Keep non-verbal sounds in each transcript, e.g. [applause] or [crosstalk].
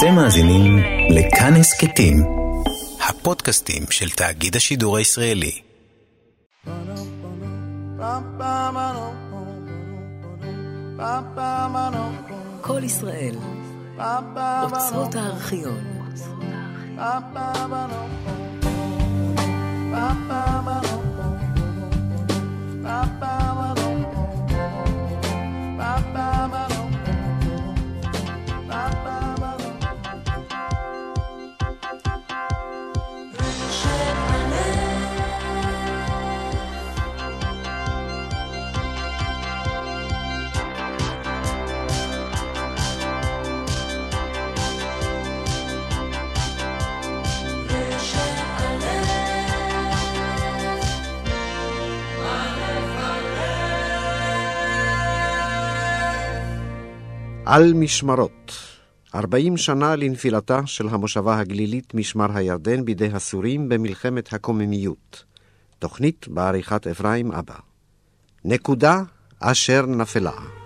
אתם מאזינים לכאן הסכתים, הפודקאסטים של תאגיד השידור הישראלי. כל ישראל, אוצרות הארכיון. על משמרות, 40 שנה לנפילתה של המושבה הגלילית משמר הירדן בידי הסורים במלחמת הקוממיות. תוכנית בעריכת אפרים אבא. נקודה אשר נפלה.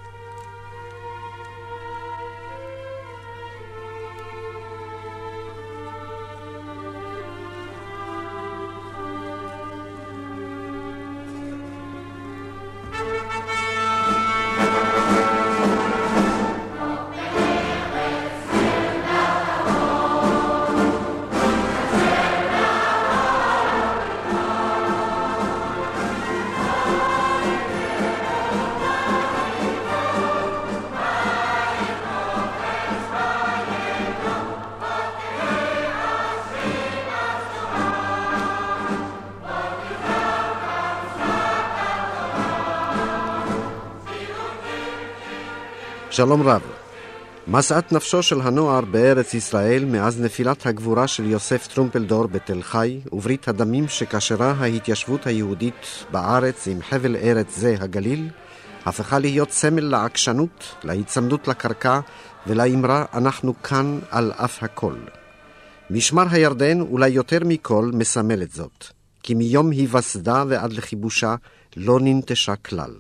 שלום רב. משאת נפשו של הנוער בארץ ישראל מאז נפילת הגבורה של יוסף טרומפלדור בתל חי וברית הדמים שקשרה ההתיישבות היהודית בארץ עם חבל ארץ זה, הגליל, הפכה להיות סמל לעקשנות, להיצמדות לקרקע ולאמרה אנחנו כאן על אף הכל. משמר הירדן אולי יותר מכל מסמלת זאת, כי מיום היווסדה ועד לכיבושה לא ננטשה כלל.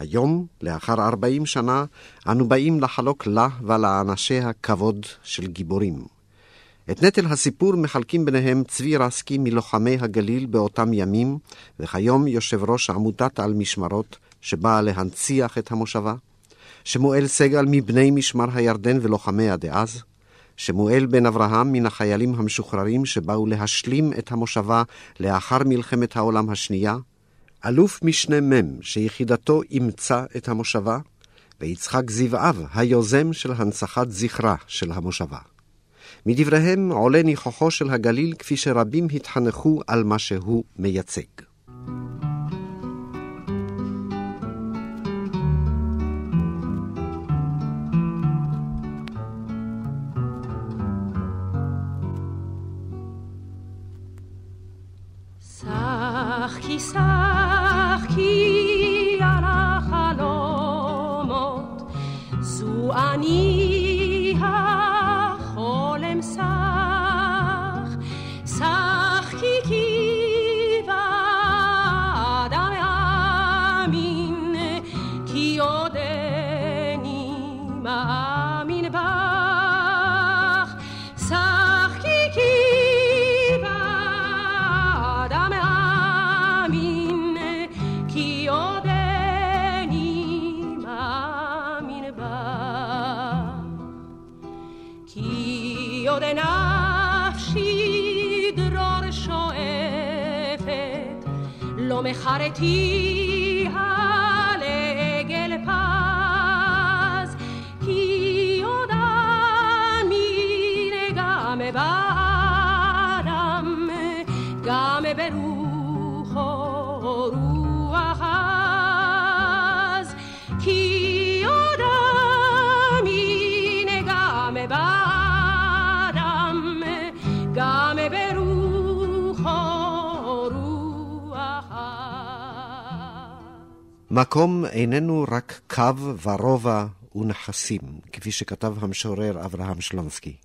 היום, לאחר ארבעים שנה, אנו באים לחלוק לה ולאנשיה כבוד של גיבורים. את נטל הסיפור מחלקים ביניהם צבי רסקי מלוחמי הגליל באותם ימים, וכיום יושב ראש עמותת על משמרות, שבאה להנציח את המושבה, שמואל סגל מבני משמר הירדן ולוחמיה דאז, שמואל בן אברהם מן החיילים המשוחררים שבאו להשלים את המושבה לאחר מלחמת העולם השנייה, אלוף משנה מ' שיחידתו אימצה את המושבה, ויצחק זבעב, היוזם של הנצחת זכרה של המושבה. מדבריהם עולה ניחוחו של הגליל כפי שרבים התחנכו על מה שהוא מייצג. חרתי על בחרתי מקום איננו רק קו ורובע ונכסים, כפי שכתב המשורר אברהם שלונסקי.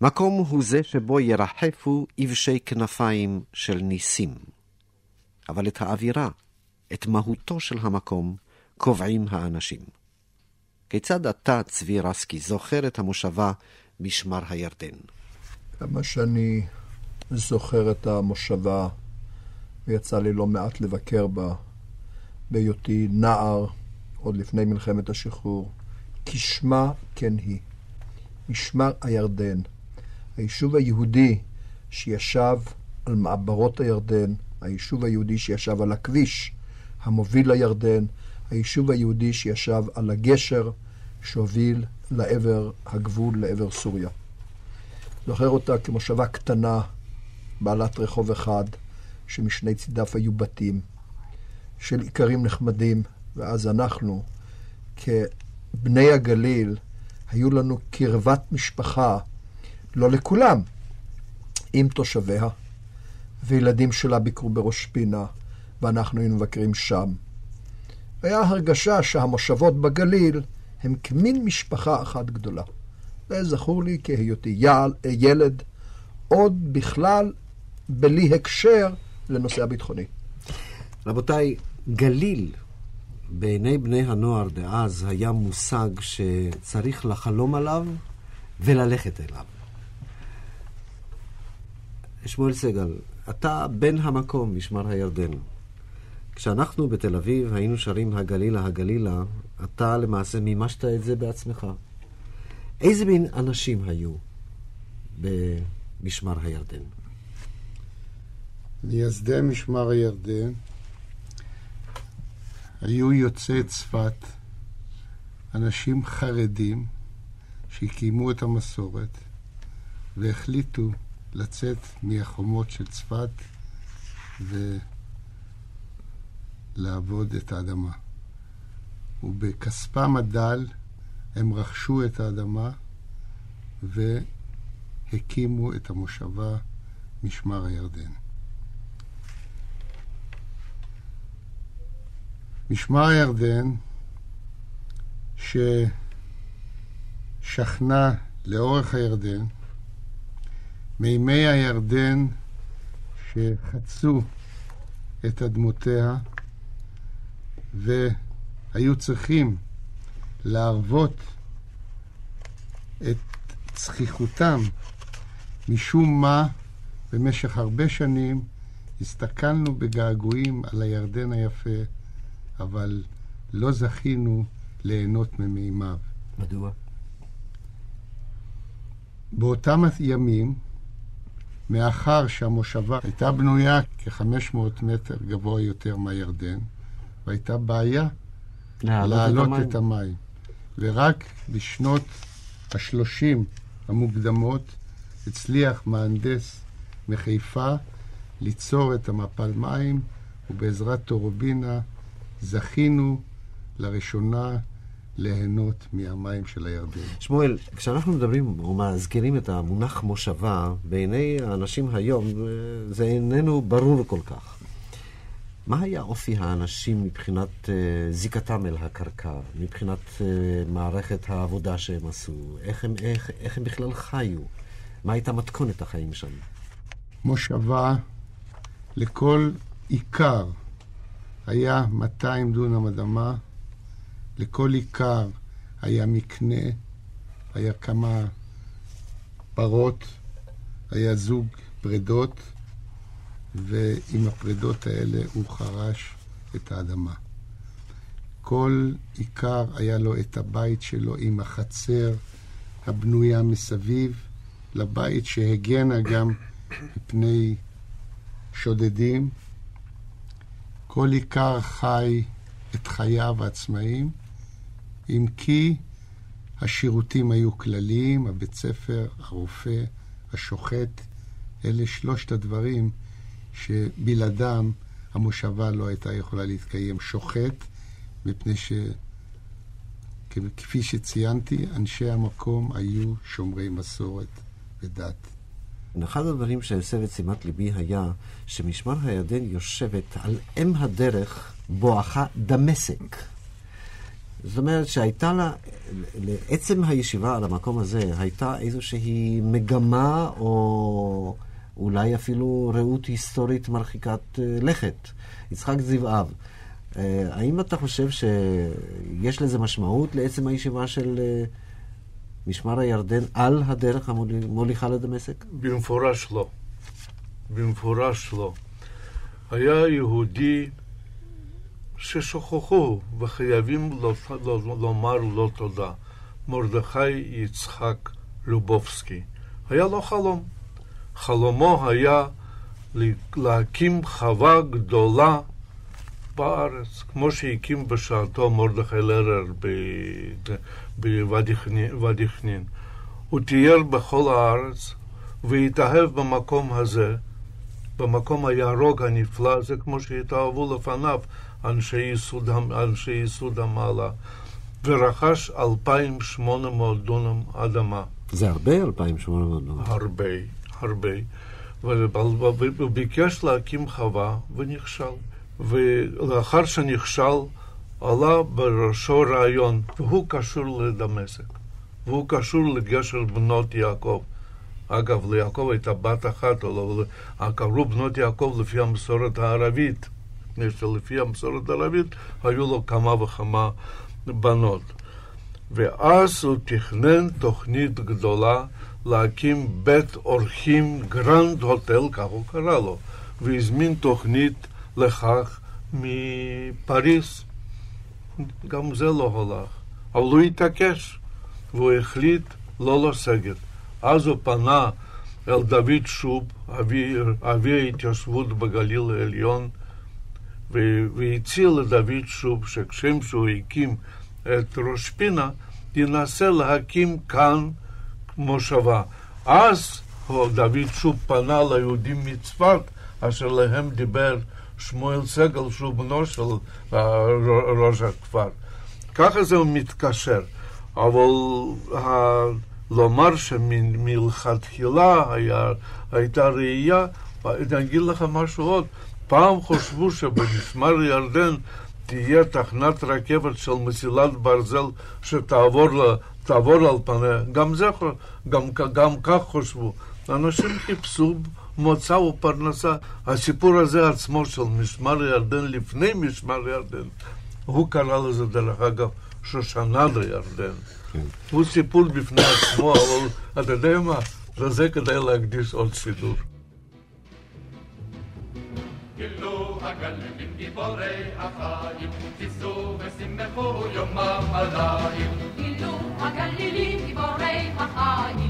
מקום הוא זה שבו ירחפו יבשי כנפיים של ניסים. אבל את האווירה, את מהותו של המקום, קובעים האנשים. כיצד אתה, צבי רסקי, זוכר את המושבה משמר הירדן? כמה שאני זוכר את המושבה, ויצא לי לא מעט לבקר בה, בהיותי נער, עוד לפני מלחמת השחרור, כשמה כן היא. משמר הירדן, היישוב היהודי שישב על מעברות הירדן, היישוב היהודי שישב על הכביש המוביל לירדן, היישוב היהודי שישב על הגשר שהוביל לעבר הגבול, לעבר סוריה. זוכר אותה כמושבה קטנה, בעלת רחוב אחד, שמשני צידיו היו בתים, של איכרים נחמדים, ואז אנחנו, כבני הגליל, היו לנו קרבת משפחה, לא לכולם, עם תושביה, וילדים שלה ביקרו בראש פינה, ואנחנו היינו מבקרים שם. היה הרגשה שהמושבות בגליל הם כמין משפחה אחת גדולה. זה זכור לי כהיותי יעל, ילד, עוד בכלל בלי הקשר לנושא הביטחוני. רבותיי, גליל בעיני בני הנוער דאז היה מושג שצריך לחלום עליו וללכת אליו. שמואל סגל, אתה בן המקום, משמר הירדן. כשאנחנו בתל אביב היינו שרים הגלילה, הגלילה, אתה למעשה מימשת את זה בעצמך. איזה מין אנשים היו במשמר הירדן? מייסדי משמר הירדן היו יוצאי צפת, אנשים חרדים שקיימו את המסורת והחליטו לצאת מהחומות של צפת ולעבוד את האדמה. ובכספם הדל הם רכשו את האדמה והקימו את המושבה משמר הירדן. משמר הירדן, ששכנה לאורך הירדן, מימי הירדן שחצו את אדמותיה והיו צריכים להרוות את צחיחותם משום מה במשך הרבה שנים הסתכלנו בגעגועים על הירדן היפה אבל לא זכינו ליהנות ממימיו. מדוע? באותם ימים, מאחר שהמושבה הייתה בנויה כ-500 מטר גבוה יותר מהירדן, והייתה בעיה להעלות את, את המים. ורק בשנות ה-30 המוקדמות הצליח מהנדס מחיפה ליצור את המפל מים, ובעזרת טורבינה זכינו לראשונה ליהנות מהמים של הירדן. שמואל, כשאנחנו מדברים או מזכירים את המונח מושבה, בעיני האנשים היום זה איננו ברור כל כך. מה היה אופי האנשים מבחינת uh, זיקתם אל הקרקע, מבחינת uh, מערכת העבודה שהם עשו? איך הם, איך, איך הם בכלל חיו? מה הייתה מתכונת החיים שם? מושבה לכל עיקר היה 200 דונם אדמה, לכל עיקר היה מקנה, היה כמה פרות, היה זוג פרדות, ועם הפרדות האלה הוא חרש את האדמה. כל עיקר היה לו את הבית שלו עם החצר הבנויה מסביב, לבית שהגנה גם מפני שודדים. כל עיקר חי את חייו העצמאיים, אם כי השירותים היו כלליים, הבית ספר, הרופא, השוחט, אלה שלושת הדברים שבלעדם המושבה לא הייתה יכולה להתקיים. שוחט, מפני שכפי שציינתי, אנשי המקום היו שומרי מסורת ודת. אחד הדברים שהסב את שימת ליבי היה שמשמר הירדן יושבת על אם הדרך בואכה דמשק. זאת אומרת שהייתה לה, לעצם הישיבה על המקום הזה, הייתה איזושהי מגמה או אולי אפילו ראות היסטורית מרחיקת אה, לכת. יצחק זיו-אב, אה, האם אתה חושב שיש לזה משמעות לעצם הישיבה של אה, משמר הירדן על הדרך המוליכה לדמשק? במפורש לא. במפורש לא. היה יהודי ששכחו וחייבים לומר לו תודה. מרדכי יצחק לובובסקי. היה לו חלום. חלומו היה להקים חווה גדולה בארץ, כמו שהקים בשעתו מרדכי לרר בוואדי חנין. הוא תיאר בכל הארץ והתאהב במקום הזה, במקום הירוק הנפלא הזה, כמו שהתאהבו לפניו אנשי יסוד, אנשי יסוד המעלה, ורכש 2,800 דונם אדמה. זה הרבה, 2,800 דונם. הרבה, הרבה. והוא ביקש להקים חווה ונכשל. ולאחר שנכשל, עלה בראשו רעיון, והוא קשור לדמשק, והוא קשור לגשר בנות יעקב. אגב, ליעקב הייתה בת אחת, אבל קראו בנות יעקב לפי המסורת הערבית, מפני שלפי המסורת הערבית היו לו כמה וכמה בנות. ואז הוא תכנן תוכנית גדולה להקים בית אורחים Grand Hotel, כך הוא קרא לו, והזמין תוכנית לכך מפריס. גם זה לא הולך. אבל הוא התעקש, והוא החליט לא לסגת. אז הוא פנה אל דוד שוב, אבי, אבי ההתיישבות בגליל העליון, והציע לדוד שוב שכשם שהוא הקים את ראש פינה, ינסה להקים כאן מושבה. אז דוד שוב פנה ליהודים מצפת, אשר להם דיבר שמואל סגל, שהוא בנו של ראש הכפר. ככה זה מתקשר. אבל ה... לומר שמלכתחילה הייתה ראייה, אני אגיד לך משהו עוד, פעם חשבו שבמשמר ירדן תהיה תחנת רכבת של מסילת ברזל שתעבור תעבור על פניה. גם זה, גם, גם כך חשבו. אנשים חיפשו מוצא ופרנסה. הסיפור הזה עצמו של משמר ירדן לפני משמר ירדן, הוא קרא לזה דרך אגב שושנה לירדן. כן. הוא סיפור בפני עצמו, אבל אתה יודע מה? לזה כדאי להקדיש עוד סידור. גילו הגלים גיבורי החיים, תיסעו ושמחו יומם עליים. גילו הגלילים גיבורי החיים,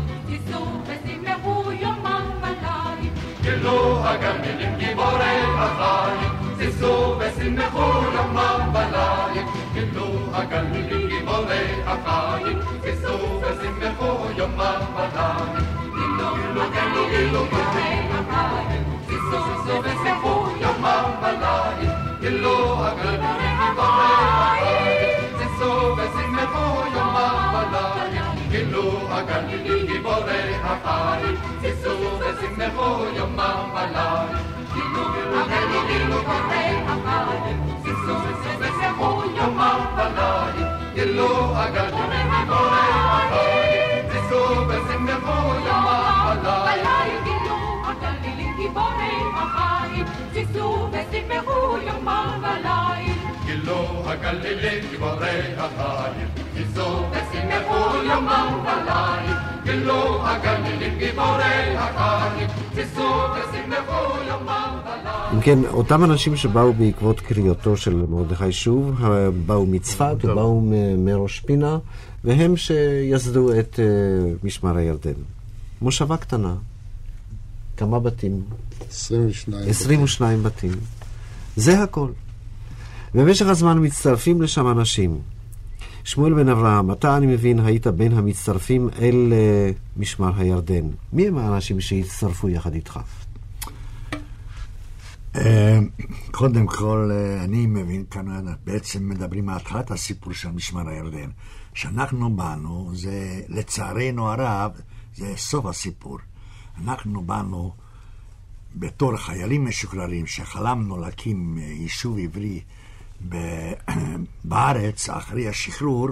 עליים. גילו הגלילים גיבורי החיים, תיסעו ושמחו יומם עליים. גילו הגלילים גיבורי החיים, תיסעו ושמחו יומם עליים. גילו הגלילים גיבורי החיים, תיסעו ושמחו יומם עליים. גילו הגלילים גיבורי החיים, תיסעו ושמחו יומם עליים. גילו הגלילים גיבורי החיים, תיסעו ושמחו יומם עליים. גילו הגלילים גיבורי החיים, תיסעו ושמחו יומם עליים. גילו הגלילים גיבורי החיים, תיסעו ושמחו יומם עליים. גילו הגלילים גיבורי החיים, תיסעו ושמחו יומם עליים. גילו הגלילים גיבורי החיים, תיסעו ושמחו יומם וליל. גילו הגלילים גיבורי החיים, תיסעו ושמחו יומם וליל. אם כן, אותם אנשים שבאו בעקבות קריאתו של מרדכי שוב, באו מצפת ובאו מראש פינה, והם שיסדו את uh, משמר הירדן. מושבה קטנה, כמה בתים? 22. 22 בתים. בתים. זה הכל. במשך הזמן מצטרפים לשם אנשים. שמואל בן אברהם, אתה, אני מבין, היית בין המצטרפים אל uh, משמר הירדן. מי הם האנשים שהצטרפו יחד איתך? קודם כל, אני מבין כאן, בעצם מדברים מהתחלת הסיפור של משמר הירדן. כשאנחנו באנו, זה לצערנו הרב, זה סוף הסיפור. אנחנו באנו בתור חיילים משוחררים שחלמנו להקים יישוב עברי [clears throat] בארץ אחרי השחרור,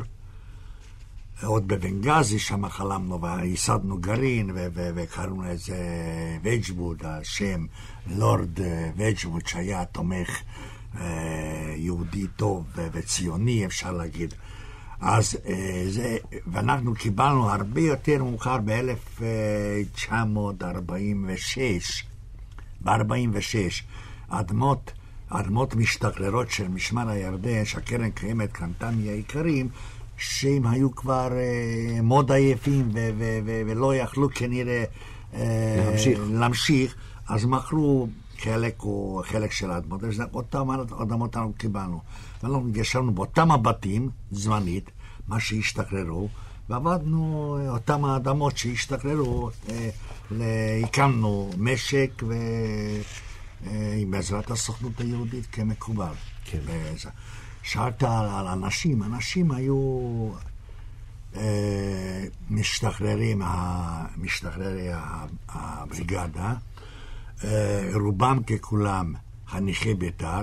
עוד בבנגזי שם חלמנו וייסדנו גרעין וקראנו לזה וג'בוד, השם לורד וג'בוד שהיה תומך יהודי טוב וציוני אפשר להגיד. אז אה, זה, ואנחנו קיבלנו הרבה יותר מאוחר ב-1946, ב-46, אדמות, אדמות משתחררות של משמר הירדן, שהקרן קיימת קנתה מהאיכרים, שהם היו כבר אה, מאוד עייפים ו- ו- ו- ולא יכלו כנראה אה, להמשיך. להמשיך, אז מכרו חלק או חלק של האדמות, אז אותם אדמות אנחנו קיבלנו. ואנחנו ישבנו באותם הבתים, זמנית, מה שהשתחררו, ועבדנו אה, אותם האדמות שהשתחררו, אה, הקמנו משק ו... אה, בעזרת הסוכנות היהודית כמקובל. כן. וזה- שאלת על, אנשים, אנשים היו אה, משתחררים, משתחררי הבריגדה, אה, רובם ככולם חניכי בית"ר,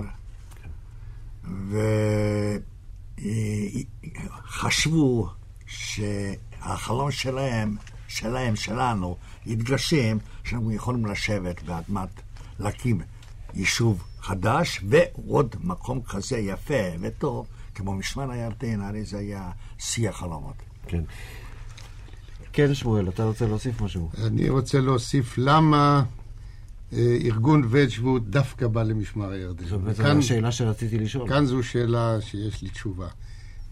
וחשבו שהחלום שלהם, שלהם, שלנו, יתגשם, שאנחנו יכולים לשבת באדמת, להקים יישוב חדש, ועוד מקום כזה יפה וטוב, כמו משמר הירדן, הרי זה היה שיא החלומות. כן. כן, שמואל, אתה רוצה להוסיף משהו? אני רוצה להוסיף למה אה, ארגון וג'ווד דווקא בא למשמר הירדן. זו בעצם השאלה שרציתי לשאול. כאן זו שאלה שיש לי תשובה.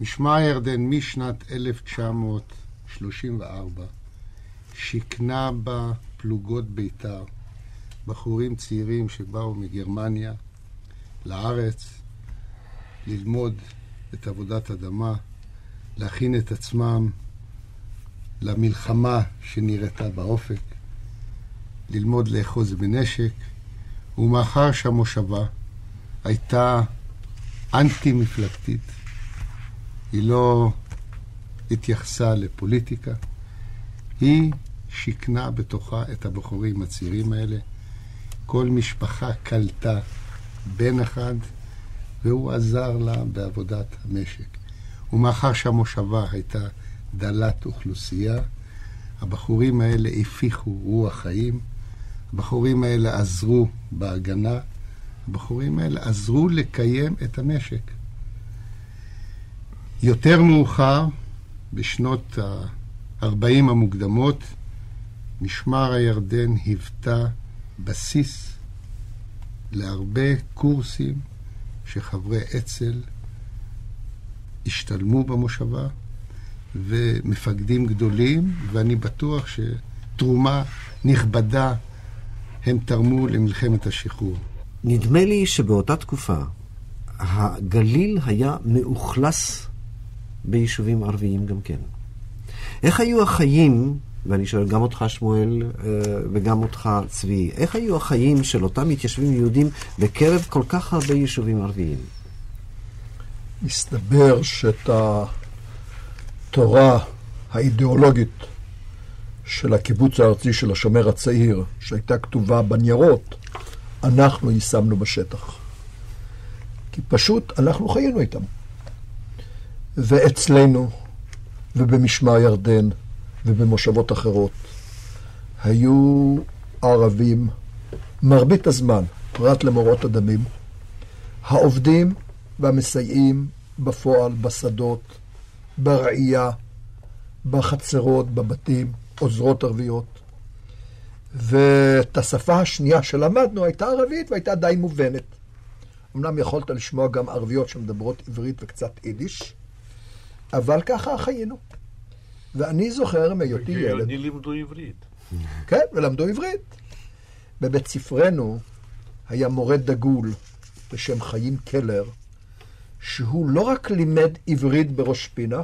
משמר הירדן משנת 1934 שיכנה בה פלוגות בית"ר, בחורים צעירים שבאו מגרמניה לארץ ללמוד את עבודת אדמה, להכין את עצמם למלחמה שנראתה באופק, ללמוד לאחוז בנשק, ומאחר שהמושבה הייתה אנטי-מפלגתית, היא לא התייחסה לפוליטיקה, היא שיכנה בתוכה את הבחורים הצעירים האלה. כל משפחה קלטה בן אחד, והוא עזר לה בעבודת המשק. ומאחר שהמושבה הייתה דלת אוכלוסייה, הבחורים האלה הפיחו רוח חיים, הבחורים האלה עזרו בהגנה, הבחורים האלה עזרו לקיים את המשק. יותר מאוחר, בשנות ה-40 המוקדמות, משמר הירדן היוותה בסיס להרבה קורסים שחברי אצ"ל השתלמו במושבה, ומפקדים גדולים, ואני בטוח שתרומה נכבדה הם תרמו למלחמת השחרור. נדמה לי שבאותה תקופה הגליל היה מאוכלס ביישובים ערביים גם כן. איך היו החיים, ואני שואל גם אותך שמואל אה, וגם אותך צבי, איך היו החיים של אותם מתיישבים יהודים בקרב כל כך הרבה יישובים ערביים? מסתבר שאת התורה האידיאולוגית של הקיבוץ הארצי של השומר הצעיר, שהייתה כתובה בניירות, אנחנו יישמנו בשטח. כי פשוט אנחנו חיינו איתם. ואצלנו, ובמשמר ירדן, ובמושבות אחרות, היו ערבים מרבית הזמן, פרט למורות הדמים, העובדים והמסייעים בפועל, בשדות, ברעייה, בחצרות, בבתים, עוזרות ערביות. ואת השפה השנייה שלמדנו הייתה ערבית והייתה די מובנת. אמנם יכולת לשמוע גם ערביות שמדברות עברית וקצת יידיש, אבל ככה חיינו. ואני זוכר מהיותי ילד, אני לימדו עברית. כן, ולמדו עברית. בבית ספרנו היה מורה דגול בשם חיים קלר, שהוא לא רק לימד עברית בראש פינה,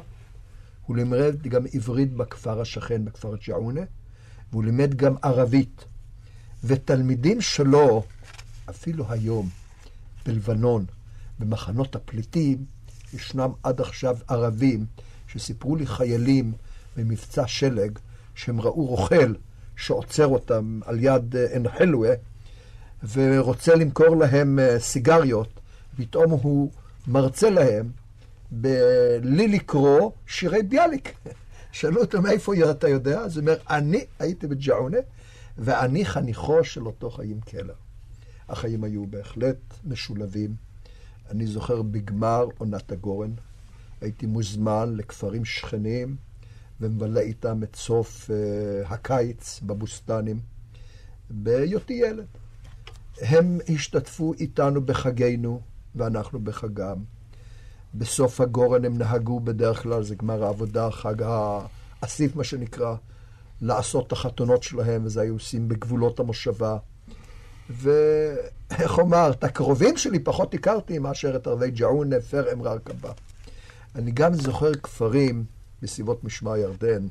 הוא לימד גם עברית בכפר השכן, בכפר ג'עונה, והוא לימד גם ערבית. ותלמידים שלו, אפילו היום, בלבנון, במחנות הפליטים, ישנם עד עכשיו ערבים שסיפרו לי חיילים במבצע שלג, שהם ראו רוכל שעוצר אותם על יד אה, עין חלווה, ורוצה למכור להם אה, סיגריות, פתאום הוא מרצה להם בלי לקרוא שירי ביאליק. [laughs] שאלו אותו מאיפה אתה יודע? אז הוא אומר, אני הייתי בג'עונה, ואני חניכו של אותו חיים קלר. החיים היו בהחלט משולבים. אני זוכר בגמר עונת הגורן, הייתי מוזמן לכפרים שכנים ומבלה איתם את סוף uh, הקיץ בבוסטנים בהיותי ילד. הם השתתפו איתנו בחגינו ואנחנו בחגם. בסוף הגורן הם נהגו בדרך כלל, זה גמר העבודה, חג האסיף מה שנקרא, לעשות את החתונות שלהם, וזה היו עושים בגבולות המושבה. ואיך אומר, את הקרובים שלי פחות הכרתי מאשר את ערבי ג'עונה, פר אמרר קבא. אני גם זוכר כפרים בסביבות משמר ירדן,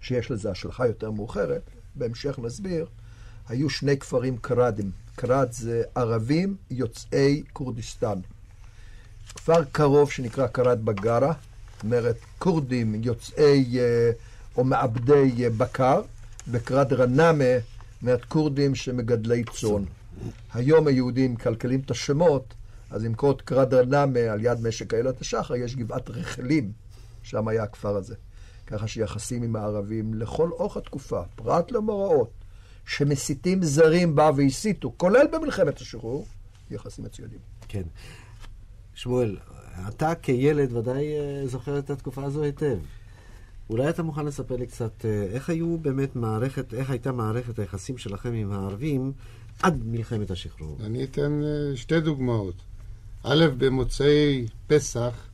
שיש לזה השלכה יותר מאוחרת, בהמשך נסביר, היו שני כפרים קראדים. קראד זה ערבים יוצאי כורדיסטן. כפר קרוב שנקרא קראד בגארה, זאת אומרת כורדים יוצאי אה, או מעבדי אה, בקר, וקראד רנאמה, זאת כורדים שמגדלי צאן. היום היהודים מקלקלים את השמות, אז עם קוד קראד רנאמה על יד משק איילת השחר יש גבעת רחלים, שם היה הכפר הזה. ככה שיחסים עם הערבים לכל אורך התקופה, פרט למוראות, שמסיתים זרים בה והסיתו, כולל במלחמת השחרור, יחסים מצוינים. כן. שמואל, אתה כילד ודאי אה, זוכר את התקופה הזו היטב. אולי אתה מוכן לספר לי קצת אה, איך היו באמת מערכת, איך הייתה מערכת היחסים שלכם עם הערבים עד מלחמת השחרור? אני אתן אה, שתי דוגמאות. א', במוצאי פסח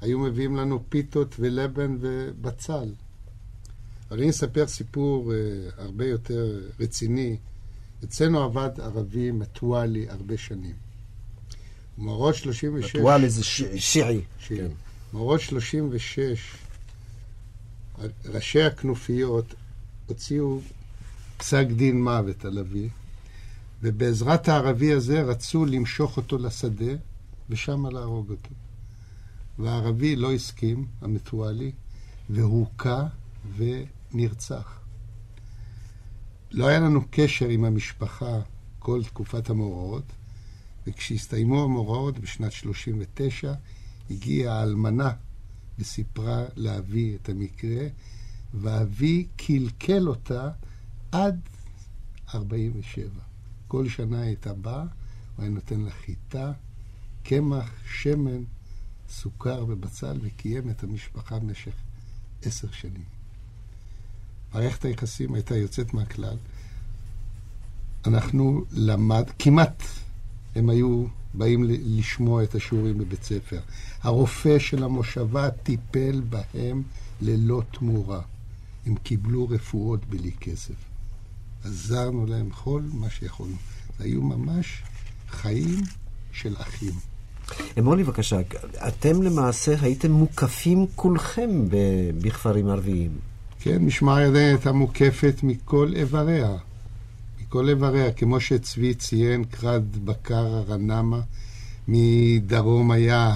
היו מביאים לנו פיתות ולבן ובצל. אבל אני אספר סיפור הרבה יותר רציני. אצלנו עבד ערבי מתואלי הרבה שנים. מאורות 36... מטואלי זה שיעי. כן. מאורות 36, ראשי הכנופיות הוציאו פסק דין מוות על אבי, ובעזרת הערבי הזה רצו למשוך אותו לשדה, ושם להרוג אותו. והערבי לא הסכים, המתואלי, והוכה ונרצח. לא היה לנו קשר עם המשפחה כל תקופת המאורעות, וכשהסתיימו המאורעות בשנת 39, הגיעה האלמנה וסיפרה לאבי את המקרה, ואבי קלקל אותה עד 47. כל שנה הייתה באה, הוא היה נותן לה חיטה, קמח, שמן, סוכר ובצל, וקיים את המשפחה במשך עשר שנים. מערכת היחסים הייתה יוצאת מהכלל. אנחנו למד, כמעט הם היו באים לשמוע את השיעורים בבית ספר. הרופא של המושבה טיפל בהם ללא תמורה. הם קיבלו רפואות בלי כסף. עזרנו להם כל מה שיכולנו. היו ממש חיים של אחים. אמור לי בבקשה, אתם למעשה הייתם מוקפים כולכם בכפרים ערביים. כן, משמר ירדן הייתה מוקפת מכל איבריה. מכל איבריה, כמו שצבי ציין, קרד בקר הרנמה, מדרום היה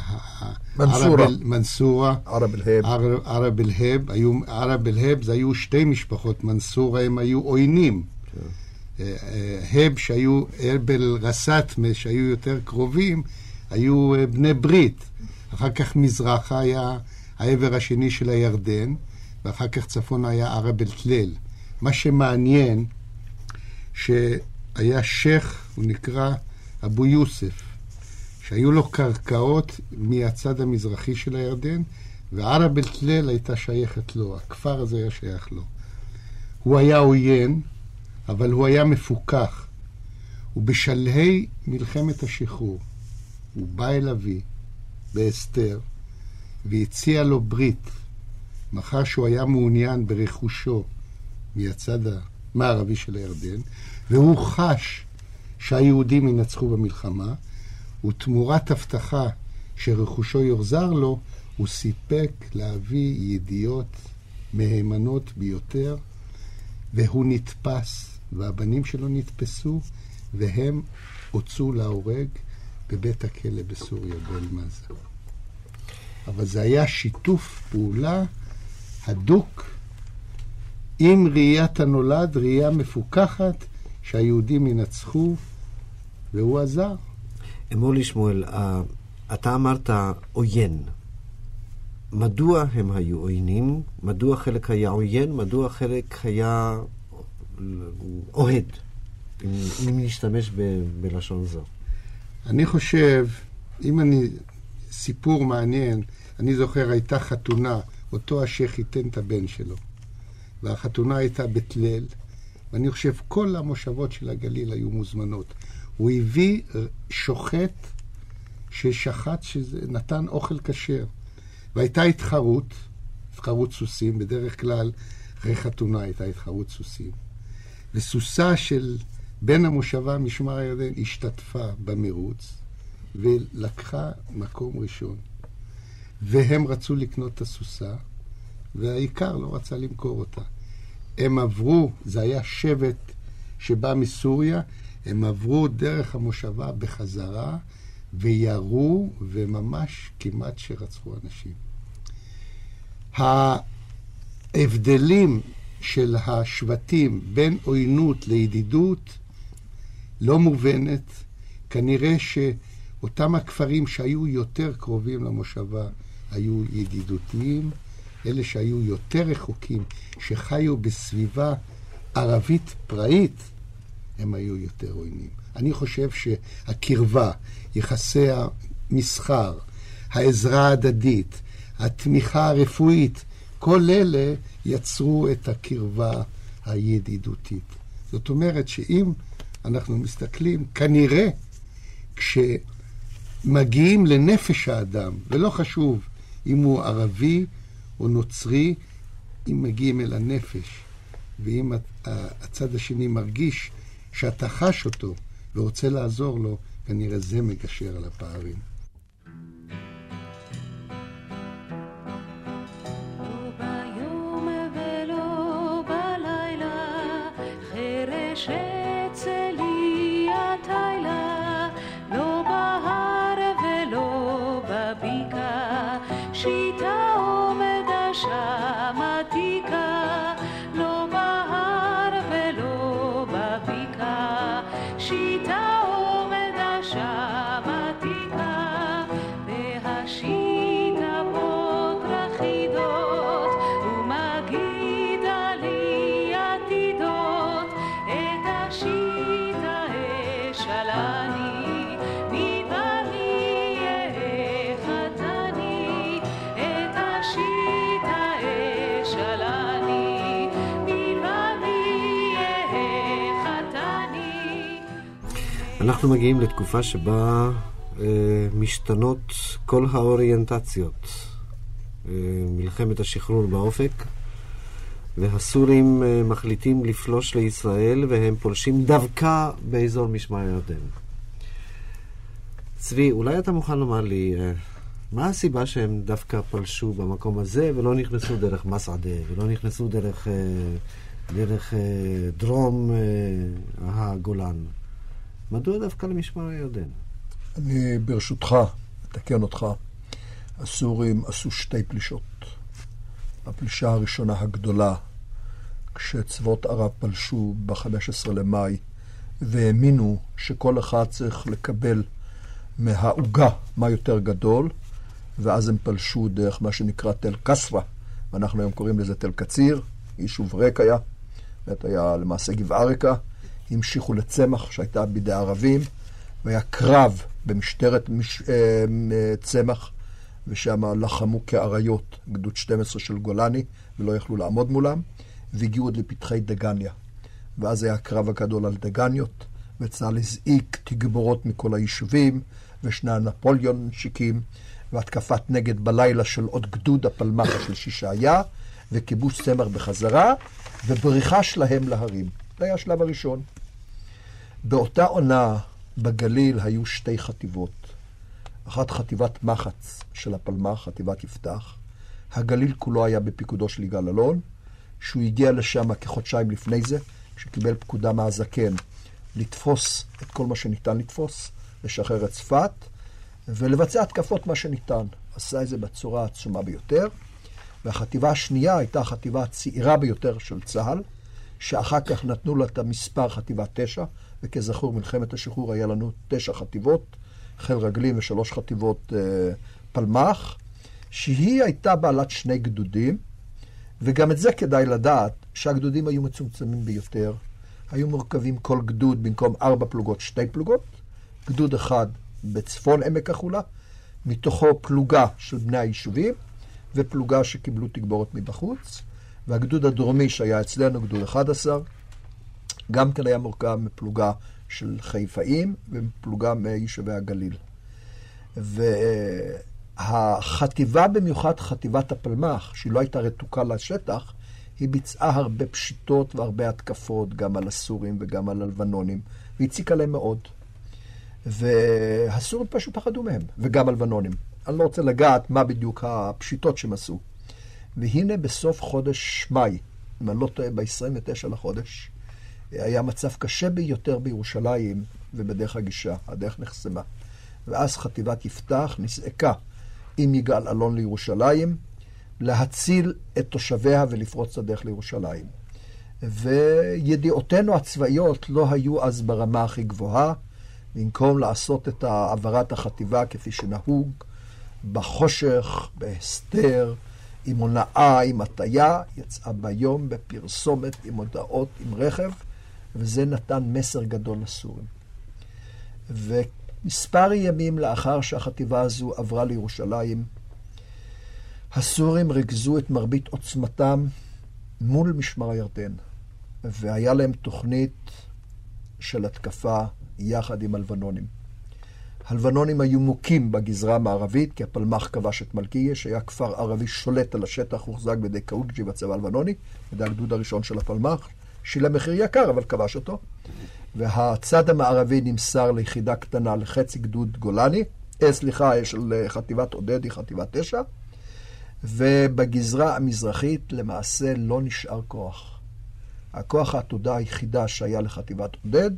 מנסורה. מנסורה, ערב אל-הייב. ערב אל-הייב, היו, ערב אל-הייב זה היו שתי משפחות, מנסורה הם היו עוינים. אה, אה, הייב שהיו, ארבל רסטמה שהיו יותר קרובים, היו אה, בני ברית. אחר כך מזרחה היה העבר השני של הירדן, ואחר כך צפונה היה ערב אל-תליל. מה שמעניין, שהיה שייח', הוא נקרא אבו יוסף, שהיו לו קרקעות מהצד המזרחי של הירדן, וערב אל-תליל הייתה שייכת לו, הכפר הזה היה שייך לו. הוא היה עוין, אבל הוא היה מפוכח. ובשלהי מלחמת השחרור, הוא בא אל אבי באסתר והציע לו ברית, מאחר שהוא היה מעוניין ברכושו מהצד המערבי של הירדן, והוא חש שהיהודים ינצחו במלחמה, ותמורת הבטחה שרכושו יוחזר לו, הוא סיפק לאבי ידיעות מהימנות ביותר, והוא נתפס, והבנים שלו נתפסו, והם הוצאו להורג בבית הכלא בסוריה, באלמזה. אבל זה היה שיתוף פעולה הדוק עם ראיית הנולד, ראייה מפוכחת, שהיהודים ינצחו, והוא עזר. אמור לי שמואל, אתה אמרת עוין. מדוע הם היו עוינים? מדוע חלק היה עוין? מדוע חלק היה אוהד? אם נשתמש ב, בלשון זו. אני חושב, אם אני... סיפור מעניין, אני זוכר, הייתה חתונה, אותו השייח חיתן את הבן שלו. והחתונה הייתה בית ליל, ואני חושב כל המושבות של הגליל היו מוזמנות. הוא הביא שוחט ששחט, שנתן אוכל כשר. והייתה התחרות, התחרות סוסים, בדרך כלל אחרי חתונה הייתה התחרות סוסים. וסוסה של בן המושבה משמר הירדן השתתפה במרוץ ולקחה מקום ראשון. והם רצו לקנות את הסוסה, והעיקר לא רצה למכור אותה. הם עברו, זה היה שבט שבא מסוריה, הם עברו דרך המושבה בחזרה וירו, וממש כמעט שרצחו אנשים. ההבדלים של השבטים בין עוינות לידידות לא מובנת. כנראה שאותם הכפרים שהיו יותר קרובים למושבה היו ידידותיים, אלה שהיו יותר רחוקים, שחיו בסביבה ערבית פראית, הם היו יותר עוינים. אני חושב שהקרבה, יחסי המסחר, העזרה ההדדית, התמיכה הרפואית, כל אלה יצרו את הקרבה הידידותית. זאת אומרת שאם אנחנו מסתכלים, כנראה כשמגיעים לנפש האדם, ולא חשוב אם הוא ערבי או נוצרי, אם מגיעים אל הנפש, ואם הצד השני מרגיש שאתה חש אותו ורוצה לעזור לו, כנראה זה מגשר על הפערים. אנחנו מגיעים לתקופה שבה אה, משתנות כל האוריינטציות. אה, מלחמת השחרור באופק, והסורים אה, מחליטים לפלוש לישראל, והם פולשים דווקא באזור משמר הירדן. צבי, אולי אתה מוכן לומר לי, אה, מה הסיבה שהם דווקא פלשו במקום הזה ולא נכנסו דרך מסעדה, ולא נכנסו דרך, אה, דרך אה, דרום אה, הגולן? מדוע דווקא למשמר הירדן? אני ברשותך אתקן אותך. הסורים עשו שתי פלישות. הפלישה הראשונה הגדולה, כשצבאות ערב פלשו ב-15 למאי והאמינו שכל אחד צריך לקבל מהעוגה מה יותר גדול, ואז הם פלשו דרך מה שנקרא תל קסרה, ואנחנו היום קוראים לזה תל קציר, יישוב ריק היה, זאת היה למעשה גבעה ריקה, המשיכו לצמח שהייתה בידי ערבים, והיה קרב במשטרת מש... אה, צמח, ושם לחמו כאריות, גדוד 12 של גולני, ולא יכלו לעמוד מולם, והגיעו עוד לפתחי דגניה. ואז היה הקרב הגדול על דגניות, וצה"ל הזעיק תגבורות מכל היישובים, ושני הנפוליונשיקים, והתקפת נגד בלילה של עוד גדוד הפלמ"ח של שישעיה, וכיבוש צמח בחזרה, ובריחה שלהם להרים. זה היה השלב הראשון. באותה עונה בגליל היו שתי חטיבות. אחת חטיבת מחץ של הפלמ"ח, חטיבת יפתח. הגליל כולו היה בפיקודו של יגאל אלון, שהוא הגיע לשם כחודשיים לפני זה, כשקיבל פקודה מהזקן לתפוס את כל מה שניתן לתפוס, לשחרר את צפת, ולבצע התקפות מה שניתן. עשה את זה בצורה העצומה ביותר. והחטיבה השנייה הייתה החטיבה הצעירה ביותר של צה"ל, שאחר כך נתנו לה את המספר חטיבה תשע, וכזכור, מלחמת השחרור היה לנו תשע חטיבות, חיל רגלים ושלוש חטיבות אה, פלמ"ח, שהיא הייתה בעלת שני גדודים, וגם את זה כדאי לדעת, שהגדודים היו מצומצמים ביותר. היו מורכבים כל גדוד במקום ארבע פלוגות, שתי פלוגות, גדוד אחד בצפון עמק החולה, מתוכו פלוגה של בני היישובים ופלוגה שקיבלו תגבורת מבחוץ, והגדוד הדרומי שהיה אצלנו, גדוד 11, גם כן היה מורכב מפלוגה של חיפאים ומפלוגה מיישובי הגליל. והחטיבה, במיוחד חטיבת הפלמ"ח, שהיא לא הייתה רתוקה לשטח, היא ביצעה הרבה פשיטות והרבה התקפות, גם על הסורים וגם על הלבנונים, והציקה להם מאוד. והסורים פשוט פחדו מהם, וגם הלבנונים. אני לא רוצה לגעת מה בדיוק הפשיטות שהם עשו. והנה בסוף חודש מאי, אם אני לא טועה, ב-29 לחודש, היה מצב קשה ביותר בירושלים ובדרך הגישה, הדרך נחסמה. ואז חטיבת יפתח נזעקה עם יגאל אלון לירושלים, להציל את תושביה ולפרוץ את הדרך לירושלים. וידיעותינו הצבאיות לא היו אז ברמה הכי גבוהה, במקום לעשות את העברת החטיבה כפי שנהוג, בחושך, בהסתר, עם הונאה, עם הטיה, יצאה ביום בפרסומת עם הודעות, עם רכב, וזה נתן מסר גדול לסורים. ומספר ימים לאחר שהחטיבה הזו עברה לירושלים, הסורים ריכזו את מרבית עוצמתם מול משמר הירדן, והיה להם תוכנית של התקפה יחד עם הלבנונים. הלבנונים היו מוכים בגזרה המערבית, כי הפלמ"ח כבש את מלכיה, שהיה כפר ערבי שולט על השטח, הוחזק בידי קאוג'י בצבא הלבנוני, בידי הגדוד הראשון של הפלמ"ח, שילם מחיר יקר, אבל כבש אותו. והצד המערבי נמסר ליחידה קטנה, לחצי גדוד גולני, אה, סליחה, של חטיבת עודד, היא חטיבת תשע, ובגזרה המזרחית למעשה לא נשאר כוח. הכוח העתודה היחידה שהיה לחטיבת עודד,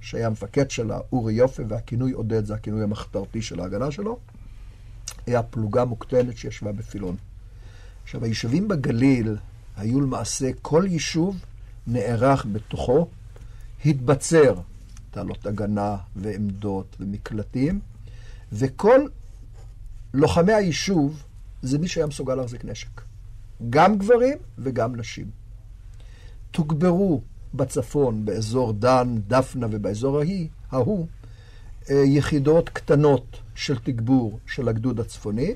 שהיה המפקד שלה, אורי יופי, והכינוי עודד זה הכינוי המחתרתי של ההגנה שלו, היה פלוגה מוקטנת שישבה בפילון. עכשיו, היישובים בגליל היו למעשה, כל יישוב נערך בתוכו, התבצר, תעלות הגנה ועמדות ומקלטים, וכל לוחמי היישוב זה מי שהיה מסוגל להחזיק נשק. גם גברים וגם נשים. תוגברו בצפון, באזור דן, דפנה ובאזור ההיא, ההוא, אה, יחידות קטנות של תגבור של הגדוד הצפוני,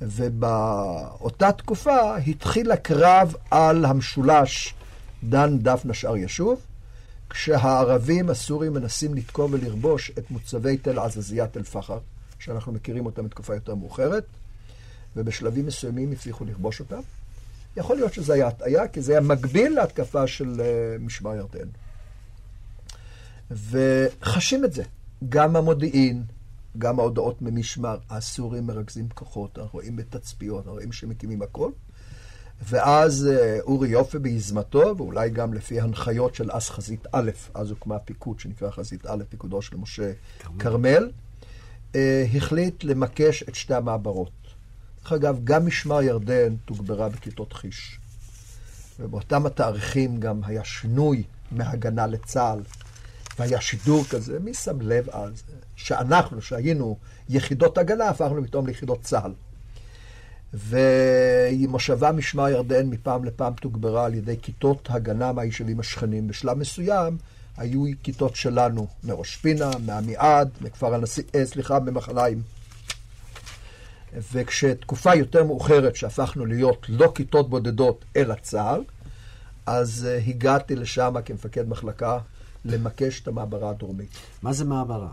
ובאותה תקופה התחיל הקרב על המשולש דן, דפנה, שאר ישוב, כשהערבים הסורים מנסים לתקום ולרבוש את מוצבי תל עזזיה, תל פחר, שאנחנו מכירים אותם בתקופה יותר מאוחרת, ובשלבים מסוימים הצליחו לכבוש אותם. יכול להיות שזה היה הטעיה, כי זה היה מקביל להתקפה של uh, משמר ירדן. וחשים את זה. גם המודיעין, גם ההודעות ממשמר, הסורים מרכזים כוחות, אנחנו רואים בתצפיות, אנחנו רואים שמקימים הכל. ואז uh, אורי יופי ביזמתו, ואולי גם לפי הנחיות של אז חזית א', אז הוקמה פיקוד שנקרא חזית א', פיקודו של משה כרמל, uh, החליט למקש את שתי המעברות. דרך אגב, גם משמר ירדן תוגברה בכיתות חיש. ובאותם התאריכים גם היה שינוי מהגנה לצה"ל, והיה שידור כזה, מי שם לב אז? שאנחנו, שהיינו יחידות הגנה, הפכנו פתאום ליחידות צה"ל. ומושבה משמר ירדן מפעם לפעם תוגברה על ידי כיתות הגנה מהיישובים השכנים. בשלב מסוים היו כיתות שלנו, מראש פינה, מעמיעד, מכפר הנשיא, אה, סליחה, ממחליים. וכשתקופה יותר מאוחרת שהפכנו להיות לא כיתות בודדות אלא צה"ל, אז uh, הגעתי לשם כמפקד מחלקה למקש את המעברה הדרומית. מה זה מעברה?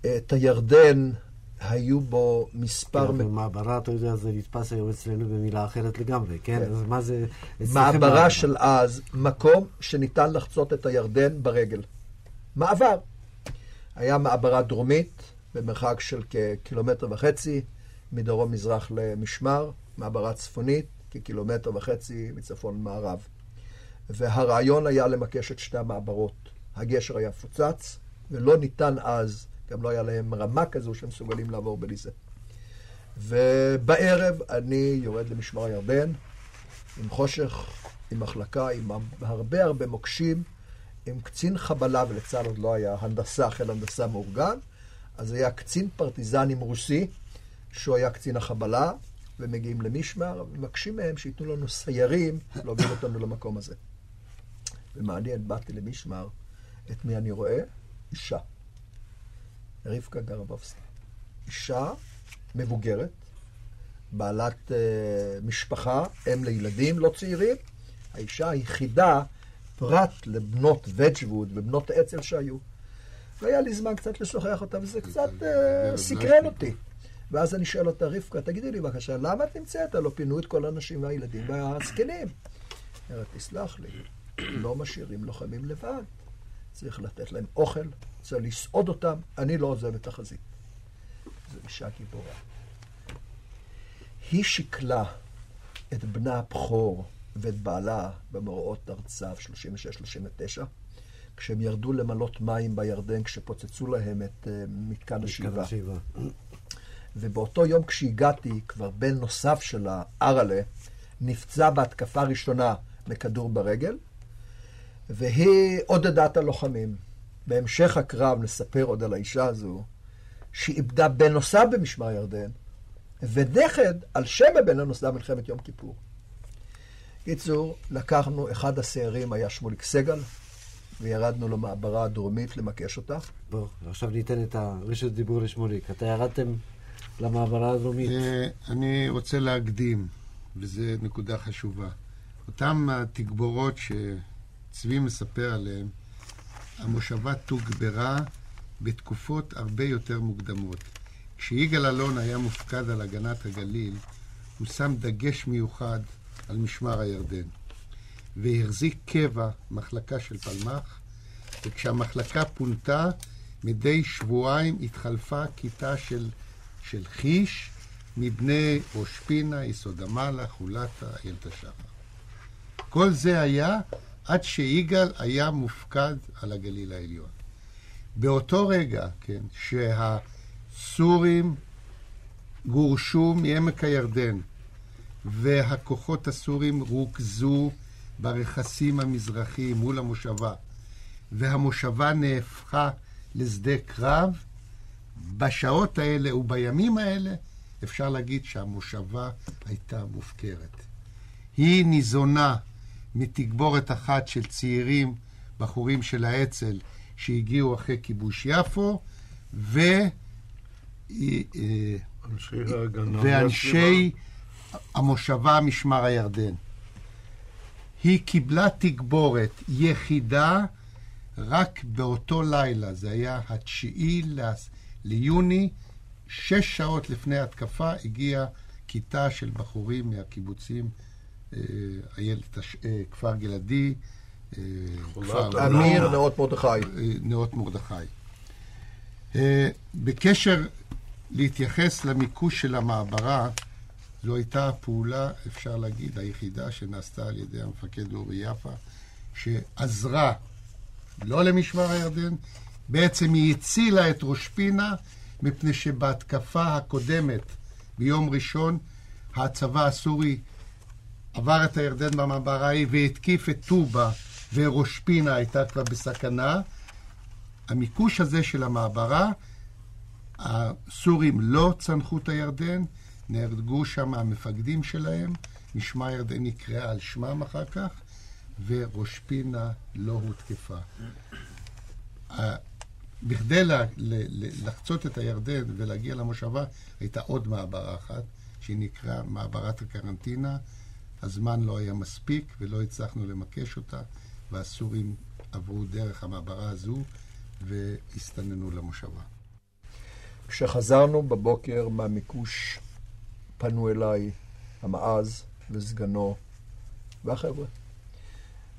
את הירדן היו בו מספר... כן, מעברה, אתה יודע, זה נתפס היום אצלנו במילה אחרת לגמרי, כן? כן. אז מה זה... מעברה של אז, מקום שניתן לחצות את הירדן ברגל. מעבר. היה מעברה דרומית, במרחק של כקילומטר וחצי, מדרום-מזרח למשמר, מעברה צפונית, כקילומטר וחצי מצפון-מערב. והרעיון היה למקש את שתי המעברות. הגשר היה מפוצץ, ולא ניתן אז, גם לא היה להם רמה כזו שהם מסוגלים לעבור בלי זה. ובערב אני יורד למשמר הירדן, עם חושך, עם מחלקה, עם הרבה הרבה מוקשים, עם קצין חבלה, ולצה"ל עוד לא היה הנדסה, חיל הנדסה מאורגן, אז היה קצין פרטיזנים רוסי, שהוא היה קצין החבלה, ומגיעים למשמר, ומבקשים מהם שייתנו לנו סיירים להוביל אותנו למקום הזה. ומעניין, באתי למשמר, את מי אני רואה? אישה. רבקה גרבובסקי. אישה מבוגרת, בעלת uh, משפחה, אם לילדים לא צעירים, האישה היחידה, פרט לבנות וג'ווד ובנות אצ"ל שהיו. והיה לי זמן קצת לשוחח אותה, וזה קצת uh, סקרן אותי. ואז אני שואל אותה, רבקה, תגידי לי בבקשה, למה את נמצאת? הלוא פינו את כל הנשים והילדים והזקנים. אומרת, תסלח לי, לא משאירים לוחמים לבד. צריך לתת להם אוכל, צריך לסעוד אותם, אני לא עוזב את החזית. זו אישה גיבורה. היא שיקלה את בנה הבכור ואת בעלה במאורעות ארציו 36-39, כשהם ירדו למלות מים בירדן, כשפוצצו להם את uh, מתקן השאיבה. ובאותו יום כשהגעתי, כבר בן נוסף שלה, אראלה, נפצע בהתקפה ראשונה מכדור ברגל, והיא עודדה את הלוחמים. בהמשך הקרב נספר עוד על האישה הזו, שהיא איבדה בן נוסף במשמר ירדן, ונכד על שם הבן הנוסף במלחמת יום כיפור. קיצור, לקחנו, אחד הסיירים היה שמוליק סגל, וירדנו למעברה הדרומית למקש אותה. בוא, עכשיו ניתן את הרשת דיבור לשמוליק. אתה ירדתם למעברה הדרומית. אה, אני רוצה להקדים, וזו נקודה חשובה. אותן התגבורות שצבי מספר עליהן, המושבה תוגברה בתקופות הרבה יותר מוקדמות. כשיגאל אלון היה מופקד על הגנת הגליל, הוא שם דגש מיוחד על משמר הירדן, והחזיק קבע מחלקה של פלמ"ח, וכשהמחלקה פונתה, מדי שבועיים התחלפה כיתה של, של חיש מבני ראש פינה, יסוד המעלה, חולתה, איילת השחר. כל זה היה עד שיגאל היה מופקד על הגליל העליון. באותו רגע, כן, שהסורים גורשו מעמק הירדן והכוחות הסורים רוכזו ברכסים המזרחיים מול המושבה, והמושבה נהפכה לשדה קרב, בשעות האלה ובימים האלה אפשר להגיד שהמושבה הייתה מופקרת. היא ניזונה מתגבורת אחת של צעירים, בחורים של האצ"ל, שהגיעו אחרי כיבוש יפו, ו... אנשי ההגנה ואנשי המושבה משמר הירדן. היא קיבלה תגבורת יחידה רק באותו לילה, זה היה התשיעי ליוני, שש שעות לפני ההתקפה הגיעה כיתה של בחורים מהקיבוצים, אה, איילת, אה, כפר גלעדי, אה, כפר אמיר, נאות מרדכי. אה, נאות מרדכי. אה, בקשר להתייחס למיקוש של המעברה, זו הייתה הפעולה, אפשר להגיד, היחידה שנעשתה על ידי המפקד אורי יפה, שעזרה לא למשמר הירדן, בעצם היא הצילה את ראש פינה, מפני שבהתקפה הקודמת, ביום ראשון, הצבא הסורי עבר את הירדן במעברה ההיא והתקיף את טובה, וראש פינה הייתה כבר בסכנה. המיקוש הזה של המעברה, הסורים לא צנחו את הירדן, נהרגו שם המפקדים שלהם, משמע ירדן נקראה על שמם אחר כך, וראש פינה לא הותקפה. בכדי לחצות את הירדן ולהגיע למושבה, הייתה עוד מעברה אחת, שהיא נקראה מעברת הקרנטינה. הזמן לא היה מספיק ולא הצלחנו למקש אותה, והסורים עברו דרך המעברה הזו והסתננו למושבה. כשחזרנו בבוקר מהמיקוש, פנו אליי המעז וסגנו והחבר'ה,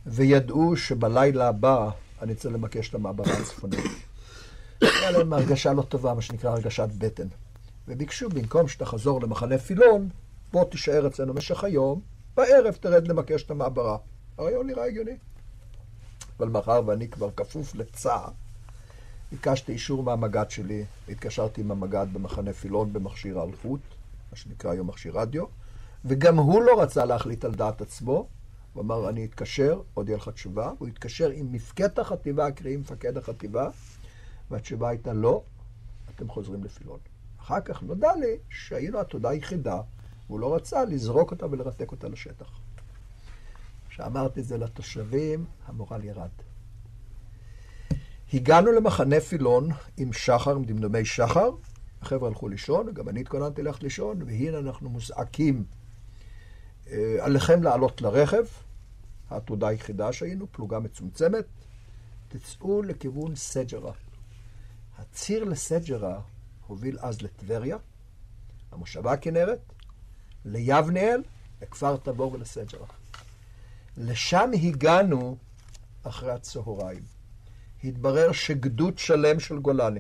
וידעו שבלילה הבא אני צריך למקש את המעברה הצפונית. [coughs] היה להם הרגשה לא טובה, מה שנקרא הרגשת בטן. וביקשו, במקום שתחזור למחנה פילון, בוא תישאר אצלנו במשך היום, בערב תרד למקש את המעברה. הרעיון נראה הגיוני. אבל מאחר ואני כבר כפוף לצער, ביקשתי אישור מהמג"ד שלי, התקשרתי עם המג"ד במחנה פילון במכשיר האלחוט, מה שנקרא היום מכשיר רדיו, וגם הוא לא רצה להחליט על דעת עצמו, הוא אמר, אני אתקשר, עוד יהיה לך תשובה, הוא התקשר עם מפקד החטיבה, קרי מפקד החטיבה, והתשובה הייתה לא, אתם חוזרים לפילון. אחר כך נודע לי שהיינו התודה היחידה, והוא לא רצה לזרוק אותה ולרתק אותה לשטח. כשאמרתי את זה לתושבים, המורל ירד. הגענו למחנה פילון עם שחר, עם דמדומי שחר, החבר'ה הלכו לישון, וגם אני התכוננתי ללכת לישון, והנה אנחנו מוזעקים אה, עליכם לעלות לרכב, העתודה היחידה שהיינו, פלוגה מצומצמת, תצאו לכיוון סג'רה. הציר לסג'רה הוביל אז לטבריה, המושבה הכנרת, ליבניאל, לכפר תבור ולסג'רה. לשם הגענו אחרי הצהריים. התברר שגדוד שלם של גולני,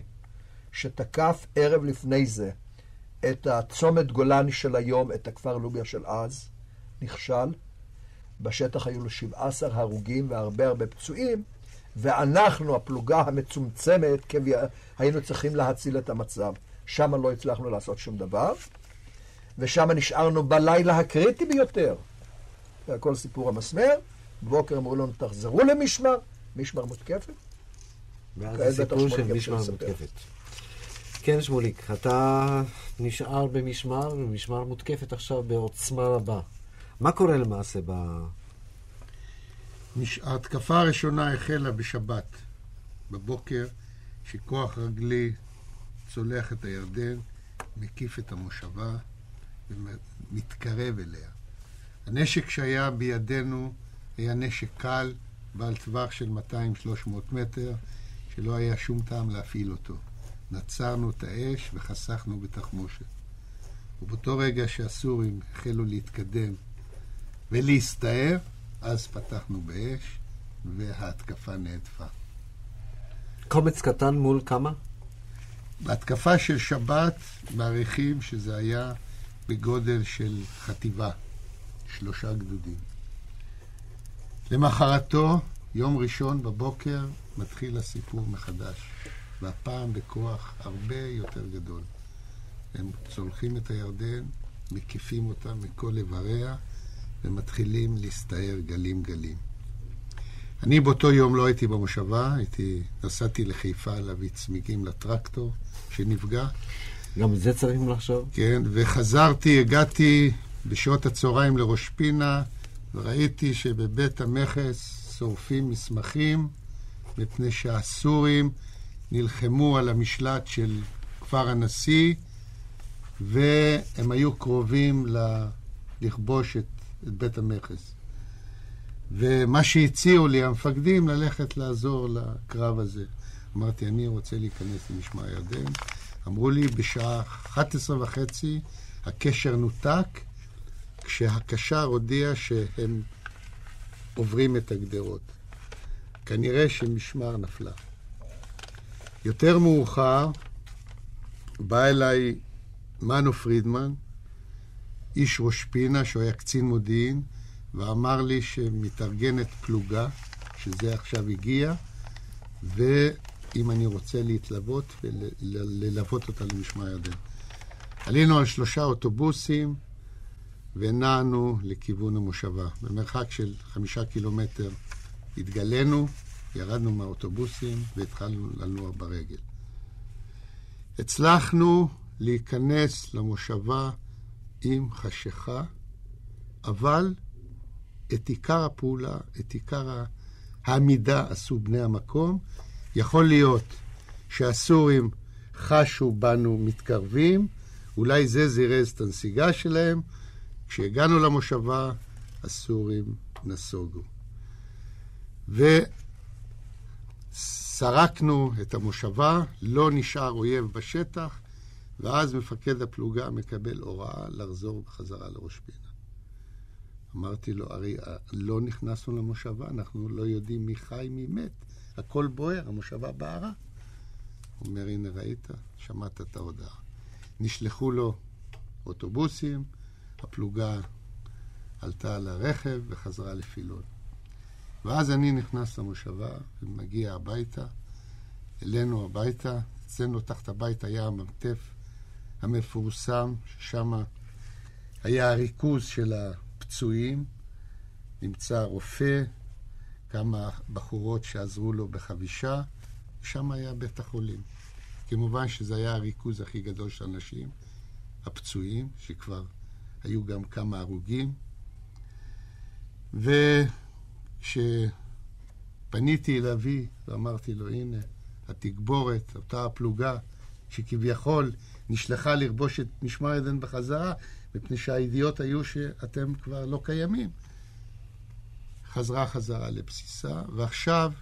שתקף ערב לפני זה את הצומת גולני של היום, את הכפר לוביה של אז, נכשל. בשטח היו לו 17 הרוגים והרבה הרבה פצועים, ואנחנו, הפלוגה המצומצמת, כבי... היינו צריכים להציל את המצב. שם לא הצלחנו לעשות שום דבר, ושם נשארנו בלילה הקריטי ביותר. זה הכל סיפור המסמר. בבוקר אמרו לנו, תחזרו למשמר, משמר מותקפת. ואז הסיפור של משמר. מותקפת. כן, שמוליק, אתה נשאר במשמר, ומשמר מותקפת עכשיו בעוצמה רבה. מה קורה למעשה ב... מש- ההתקפה הראשונה החלה בשבת, בבוקר, שכוח רגלי צולח את הירדן, מקיף את המושבה ומתקרב אליה. הנשק שהיה בידינו היה נשק קל, בעל טווח של 200-300 מטר, שלא היה שום טעם להפעיל אותו. נצרנו את האש וחסכנו בתחמושת. ובאותו רגע שהסורים החלו להתקדם ולהסתער, אז פתחנו באש, וההתקפה נהדפה. קומץ קטן מול כמה? בהתקפה של שבת מעריכים שזה היה בגודל של חטיבה, שלושה גדודים. למחרתו, יום ראשון בבוקר, מתחיל הסיפור מחדש, והפעם בכוח הרבה יותר גדול. הם צולחים את הירדן, מקיפים אותה מכל איבריה, ומתחילים להסתער גלים גלים. אני באותו יום לא הייתי במושבה, הייתי, נסעתי לחיפה להביא צמיגים לטרקטור שנפגע. גם זה צריכים לחשוב? כן, וחזרתי, הגעתי בשעות הצהריים לראש פינה, וראיתי שבבית המכס שורפים מסמכים, מפני שהסורים נלחמו על המשלט של כפר הנשיא, והם היו קרובים ל... לכבוש את, את בית המכס. ומה שהציעו לי המפקדים, ללכת לעזור לקרב הזה. אמרתי, אני רוצה להיכנס למשמר הירדן. אמרו לי, בשעה 11 וחצי הקשר נותק, כשהקשר הודיע שהם עוברים את הגדרות. כנראה שמשמר נפלה. יותר מאוחר בא אליי מנו פרידמן, איש ראש פינה, שהוא היה קצין מודיעין, ואמר לי שמתארגנת פלוגה, שזה עכשיו הגיע, ואם אני רוצה להתלוות וללוות אותה למשמר הירדן. עלינו על שלושה אוטובוסים ונענו לכיוון המושבה. במרחק של חמישה קילומטר התגלינו, ירדנו מהאוטובוסים והתחלנו לנוע ברגל. הצלחנו להיכנס למושבה עם חשיכה, אבל את עיקר הפעולה, את עיקר העמידה עשו בני המקום. יכול להיות שהסורים חשו בנו מתקרבים, אולי זה זירז את הנסיגה שלהם. כשהגענו למושבה, הסורים נסוגו. וסרקנו את המושבה, לא נשאר אויב בשטח, ואז מפקד הפלוגה מקבל הוראה לחזור בחזרה לראש פינה. אמרתי לו, הרי לא נכנסנו למושבה, אנחנו לא יודעים מי חי, מי מת. הכל בוער, המושבה בערה. הוא אומר, הנה ראית, שמעת את ההודעה. נשלחו לו אוטובוסים, הפלוגה עלתה על הרכב וחזרה לפילון. ואז אני נכנס למושבה ומגיע הביתה, אלינו הביתה. אצלנו תחת הבית היה המרתף המפורסם, ששם היה הריכוז של הפצועים. נמצא רופא, כמה בחורות שעזרו לו בחבישה, ושם היה בית החולים. כמובן שזה היה הריכוז הכי גדול של אנשים, הפצועים, שכבר היו גם כמה הרוגים. וכשפניתי אל אבי ואמרתי לו, הנה, התגבורת, אותה הפלוגה שכביכול נשלחה לרבוש את משמר עדן בחזרה, מפני שהידיעות היו שאתם כבר לא קיימים. חזרה חזרה לבסיסה, ועכשיו,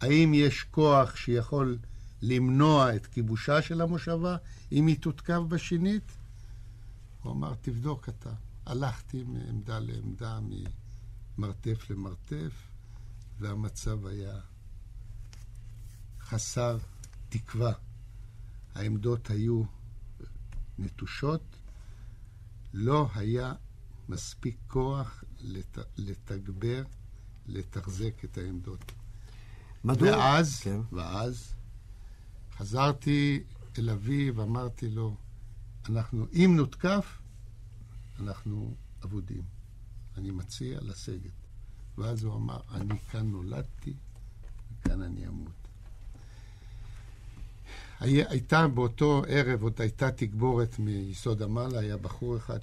האם יש כוח שיכול למנוע את כיבושה של המושבה, אם היא תותקף בשנית? הוא אמר, תבדוק אתה. הלכתי מעמדה לעמדה, ממרתף למרתף, והמצב היה חסר תקווה. העמדות היו נטושות, לא היה מספיק כוח לת... לתגבר, לתחזק את העמדות. מדוע? ואז, כן. ואז חזרתי אל אבי ואמרתי לו, אנחנו, אם נותקף, אנחנו אבודים. אני מציע לסגת. ואז הוא אמר, אני כאן נולדתי, וכאן אני אמות. הי- הייתה באותו ערב, עוד הייתה תגבורת מיסוד המעלה, היה בחור אחד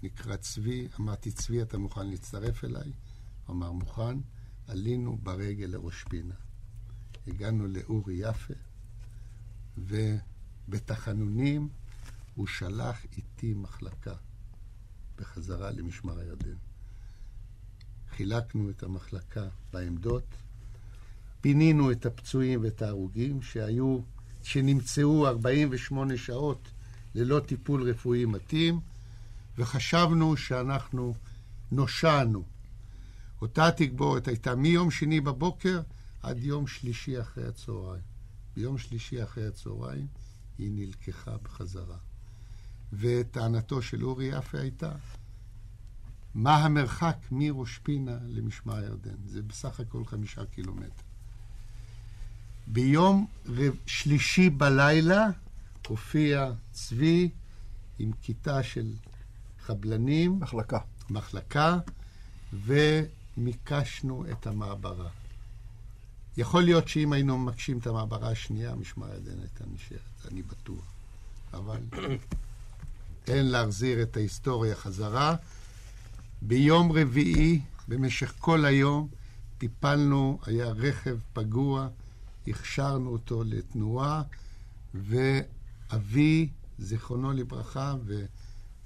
שנקרא צבי, אמרתי, צבי, אתה מוכן להצטרף אליי? הוא אמר, מוכן. עלינו ברגל לראש פינה. הגענו לאורי יפה, ובתחנונים הוא שלח איתי מחלקה בחזרה למשמר הירדן. חילקנו את המחלקה בעמדות, פינינו את הפצועים ואת ההרוגים שהיו, שנמצאו 48 שעות ללא טיפול רפואי מתאים, וחשבנו שאנחנו נושענו. אותה תגבורת הייתה מיום שני בבוקר עד יום שלישי אחרי הצהריים. ביום שלישי אחרי הצהריים היא נלקחה בחזרה. וטענתו של אורי יפה הייתה, מה המרחק מראש פינה למשמר הירדן? זה בסך הכל חמישה קילומטר. ביום רב... שלישי בלילה הופיע צבי עם כיתה של חבלנים, מחלקה. מחלקה, ומיקשנו את המעברה. יכול להיות שאם היינו מקשים את המעברה השנייה, משמר הירדן הייתה נשארת, אני בטוח. אבל [coughs] אין להחזיר את ההיסטוריה חזרה. ביום רביעי, במשך כל היום, טיפלנו, היה רכב פגוע, הכשרנו אותו לתנועה, ואבי, זיכרונו לברכה,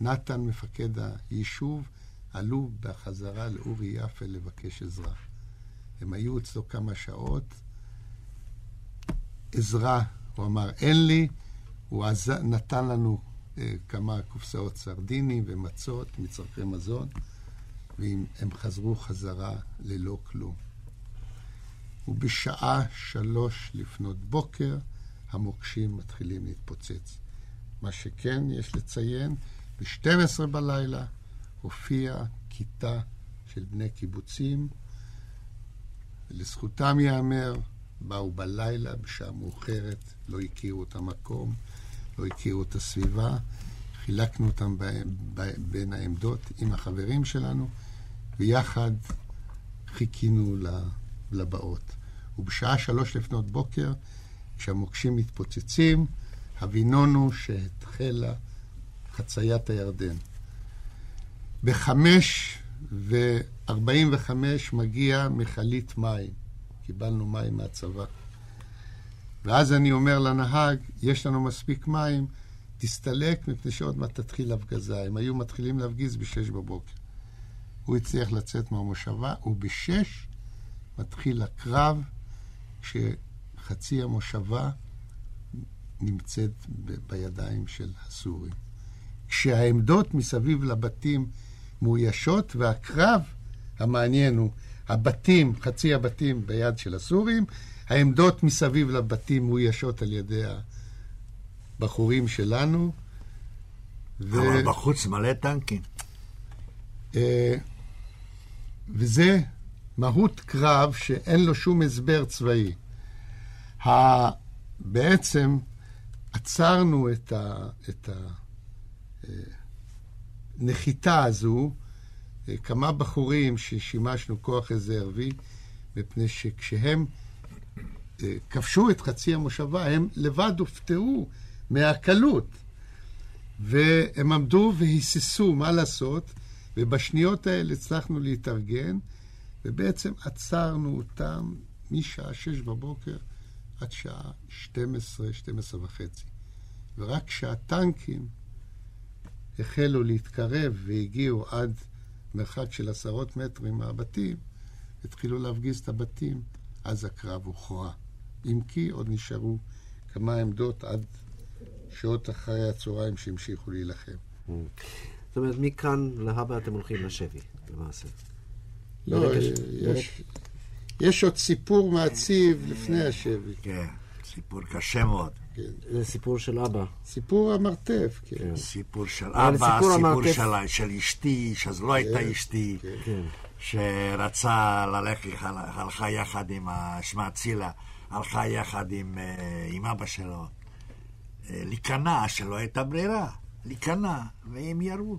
ונתן, מפקד היישוב, עלו בחזרה לאורי יפה לבקש עזרה. הם היו אצלו כמה שעות. עזרה, הוא אמר, אין לי. הוא עז... נתן לנו אה, כמה קופסאות סרדינים ומצות, מצרכי מזון, והם חזרו חזרה ללא כלום. ובשעה שלוש לפנות בוקר, המוקשים מתחילים להתפוצץ. מה שכן, יש לציין, ב-12 בלילה הופיעה כיתה של בני קיבוצים. לזכותם ייאמר, באו בלילה, בשעה מאוחרת, לא הכירו את המקום, לא הכירו את הסביבה. חילקנו אותם ב- ב- בין העמדות עם החברים שלנו, ויחד חיכינו לבאות. ובשעה שלוש לפנות בוקר, כשהמוקשים מתפוצצים, הבינונו שהתחלה חציית הירדן. בחמש וארבעים וחמש מגיע מכלית מים. קיבלנו מים מהצבא. ואז אני אומר לנהג, יש לנו מספיק מים, תסתלק מפני שעוד מעט תתחיל הפגזה. הם היו מתחילים להפגיז בשש בבוקר. הוא הצליח לצאת מהמושבה, ובשש מתחיל הקרב, כשחצי המושבה נמצאת בידיים של הסורים. כשהעמדות מסביב לבתים מאוישות, והקרב המעניין הוא, הבתים, חצי הבתים ביד של הסורים, העמדות מסביב לבתים מאוישות על ידי הבחורים שלנו. ו... אבל בחוץ מלא טנקים. אה, וזה מהות קרב שאין לו שום הסבר צבאי. ה... בעצם עצרנו את, ה... את הנחיתה הזו, אה, כמה בחורים ששימשנו כוח רזרבי, מפני שכשהם אה, כבשו את חצי המושבה, הם לבד הופתעו מהקלות. והם עמדו והיססו מה לעשות, ובשניות האלה הצלחנו להתארגן, ובעצם עצרנו אותם משעה שש בבוקר עד שעה 12, 12 וחצי. ורק כשהטנקים החלו להתקרב והגיעו עד מרחק של עשרות מטרים מהבתים, התחילו להפגיז את הבתים, אז הקרב הוכרע. אם כי עוד נשארו כמה עמדות עד שעות אחרי הצהריים שהמשיכו להילחם. זאת אומרת, מכאן להבא אתם הולכים לשבי, למעשה. לא, יש, יש עוד סיפור מעציב לפני השבי. כן, סיפור קשה מאוד. זה סיפור של אבא. סיפור המרתף, כן. סיפור של אבא, סיפור סיפור של, של אשתי, שאז לא הייתה אשתי, כן. שרצה ללכת, הלכה יחד עם, ה- שמה צילה, הלכה יחד עם, אה, עם אבא שלו, אה, להיכנע, שלא הייתה ברירה, להיכנע, והם ירו.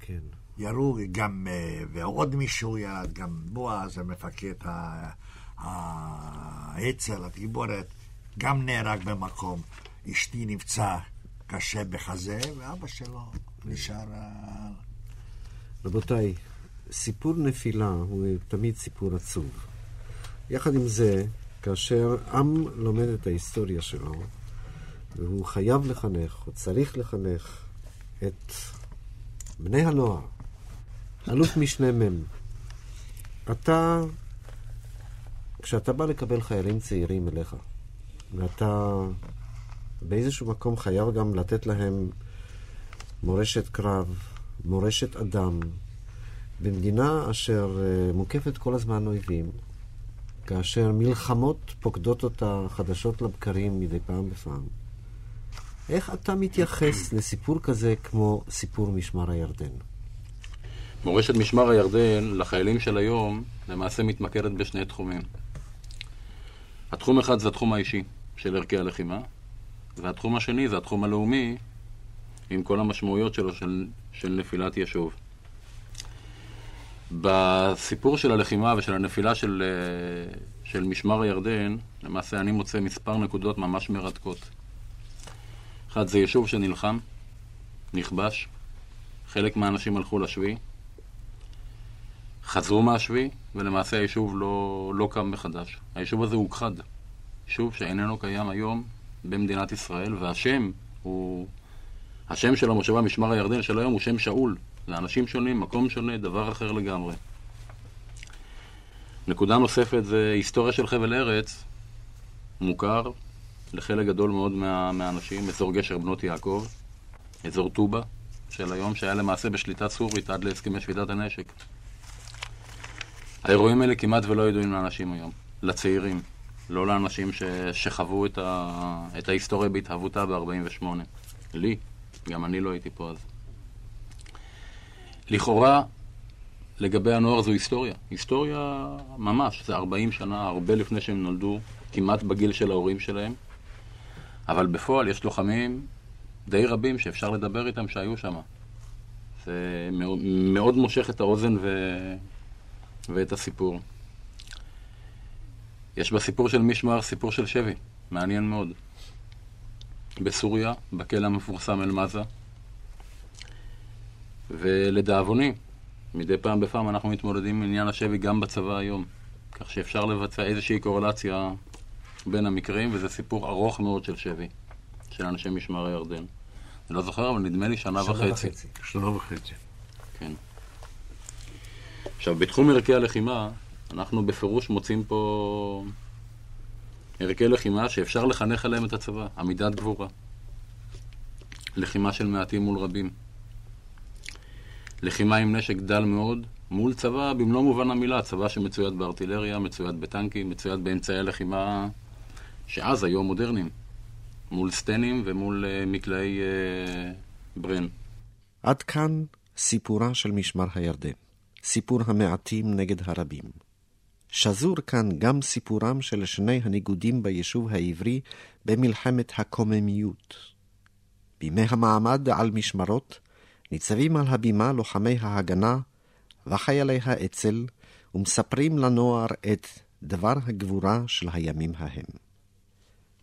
כן. ירו גם, אה, ועוד מישהו ירד, גם בועז, המפקד האצ"ל, התגבורת, גם נהרג במקום. אשתי נפצע קשה בחזה, ואבא שלו נשאר... רבותיי, סיפור נפילה הוא תמיד סיפור עצוב. יחד עם זה, כאשר עם לומד את ההיסטוריה שלו, והוא חייב לחנך, או צריך לחנך, את בני הנוער, אלוף משנה מ', אתה, כשאתה בא לקבל חיילים צעירים אליך, ואתה באיזשהו מקום חייב גם לתת להם מורשת קרב, מורשת אדם, במדינה אשר אה, מוקפת כל הזמן אויבים, כאשר מלחמות פוקדות אותה חדשות לבקרים מדי פעם בפעם, איך אתה מתייחס לסיפור כזה כמו סיפור משמר הירדן? מורשת משמר הירדן לחיילים של היום למעשה מתמקדת בשני תחומים. התחום אחד זה התחום האישי של ערכי הלחימה, והתחום השני זה התחום הלאומי עם כל המשמעויות שלו של, של נפילת יישוב. בסיפור של הלחימה ושל הנפילה של, אה, של משמר הירדן, למעשה אני מוצא מספר נקודות ממש מרתקות. אחד זה יישוב שנלחם, נכבש, חלק מהאנשים הלכו לשביעי, חזרו מהשביעי, ולמעשה היישוב לא, לא קם מחדש. היישוב הזה הוכחד. יישוב שאיננו קיים היום במדינת ישראל, והשם הוא... השם של המושבה משמר הירדן של היום הוא שם שאול. זה אנשים שונים, מקום שונה, דבר אחר לגמרי. נקודה נוספת זה היסטוריה של חבל ארץ, מוכר לחלק גדול מאוד מה, מהאנשים, אזור גשר בנות יעקב, אזור טובה של היום, שהיה למעשה בשליטה סורית עד להסכמי שביתת הנשק. האירועים האלה כמעט ולא ידועים לאנשים היום, לצעירים, לא לאנשים ש... שחוו את, ה... את ההיסטוריה בהתהוותה ב-48. לי, גם אני לא הייתי פה אז. לכאורה, לגבי הנוער זו היסטוריה. היסטוריה ממש, זה 40 שנה, הרבה לפני שהם נולדו, כמעט בגיל של ההורים שלהם. אבל בפועל יש לוחמים די רבים שאפשר לדבר איתם שהיו שם. זה מאוד, מושך את האוזן ו... ואת הסיפור. יש בסיפור של מישמר סיפור של שבי, מעניין מאוד. בסוריה, בכלא המפורסם אל-מזה, ולדאבוני, מדי פעם בפעם אנחנו מתמודדים עם עניין השבי גם בצבא היום, כך שאפשר לבצע איזושהי קורלציה בין המקרים, וזה סיפור ארוך מאוד של שבי, של אנשי משמר הירדן. אני לא זוכר, אבל נדמה לי שנה, שנה וחצי. וחצי. שנה וחצי. כן. עכשיו, בתחום ערכי הלחימה, אנחנו בפירוש מוצאים פה ערכי לחימה שאפשר לחנך עליהם את הצבא, עמידת גבורה. לחימה של מעטים מול רבים. לחימה עם נשק דל מאוד, מול צבא במלוא מובן המילה, צבא שמצויד בארטילריה, מצויד בטנקים, מצויד באמצעי הלחימה שאז היו מודרניים. מול סטנים ומול uh, מקלעי uh, ברן. עד כאן סיפורה של משמר הירדן. סיפור המעטים נגד הרבים. שזור כאן גם סיפורם של שני הניגודים ביישוב העברי במלחמת הקוממיות. בימי המעמד על משמרות ניצבים על הבימה לוחמי ההגנה וחיילי האצ"ל ומספרים לנוער את דבר הגבורה של הימים ההם.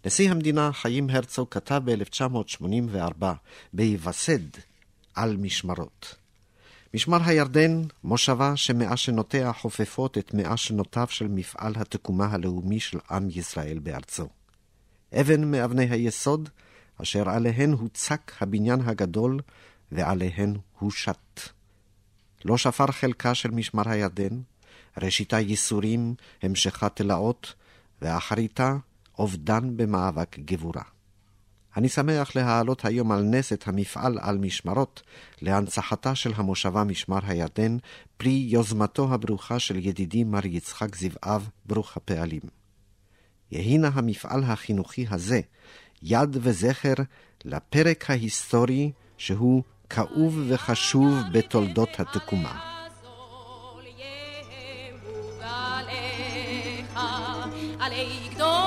נשיא המדינה חיים הרצוג כתב ב-1984 בהיווסד על משמרות. משמר הירדן, מושבה שמאה שנותיה חופפות את מאה שנותיו של מפעל התקומה הלאומי של עם ישראל בארצו. אבן מאבני היסוד אשר עליהן הוצק הבניין הגדול ועליהן הושת. לא שפר חלקה של משמר הירדן, ראשיתה ייסורים, המשכה תלאות, ואחריתה אובדן במאבק גבורה. אני שמח להעלות היום על נס את המפעל על משמרות להנצחתה של המושבה משמר הירדן, פרי יוזמתו הברוכה של ידידי מר יצחק זבעב, ברוך הפעלים. יהי נא המפעל החינוכי הזה יד וזכר לפרק ההיסטורי שהוא כאוב וחשוב בתולדות התקומה. עלי גדותיך